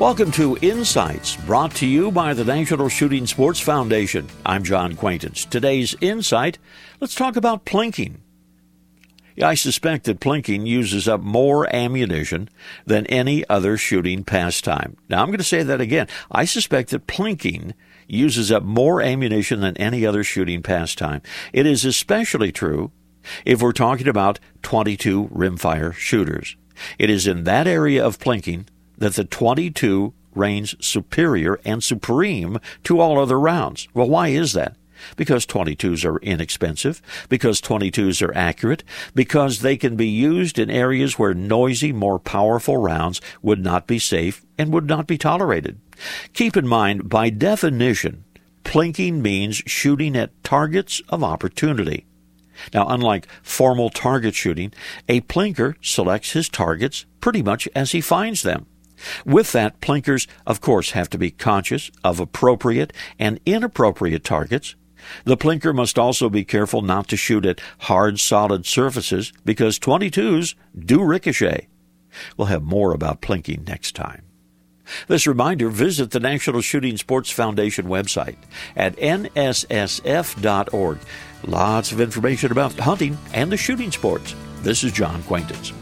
Welcome to Insights, brought to you by the National Shooting Sports Foundation. I'm John Quaintance. Today's insight let's talk about plinking. I suspect that plinking uses up more ammunition than any other shooting pastime. Now, I'm going to say that again. I suspect that plinking uses up more ammunition than any other shooting pastime. It is especially true if we're talking about 22 rimfire shooters. It is in that area of plinking that the 22 reigns superior and supreme to all other rounds. Well, why is that? Because 22s are inexpensive, because 22s are accurate, because they can be used in areas where noisy, more powerful rounds would not be safe and would not be tolerated. Keep in mind, by definition, plinking means shooting at targets of opportunity. Now, unlike formal target shooting, a plinker selects his targets pretty much as he finds them. With that, plinkers, of course, have to be conscious of appropriate and inappropriate targets. The plinker must also be careful not to shoot at hard, solid surfaces because 22s do ricochet. We'll have more about plinking next time. This reminder visit the National Shooting Sports Foundation website at nssf.org. Lots of information about hunting and the shooting sports. This is John Quaintance.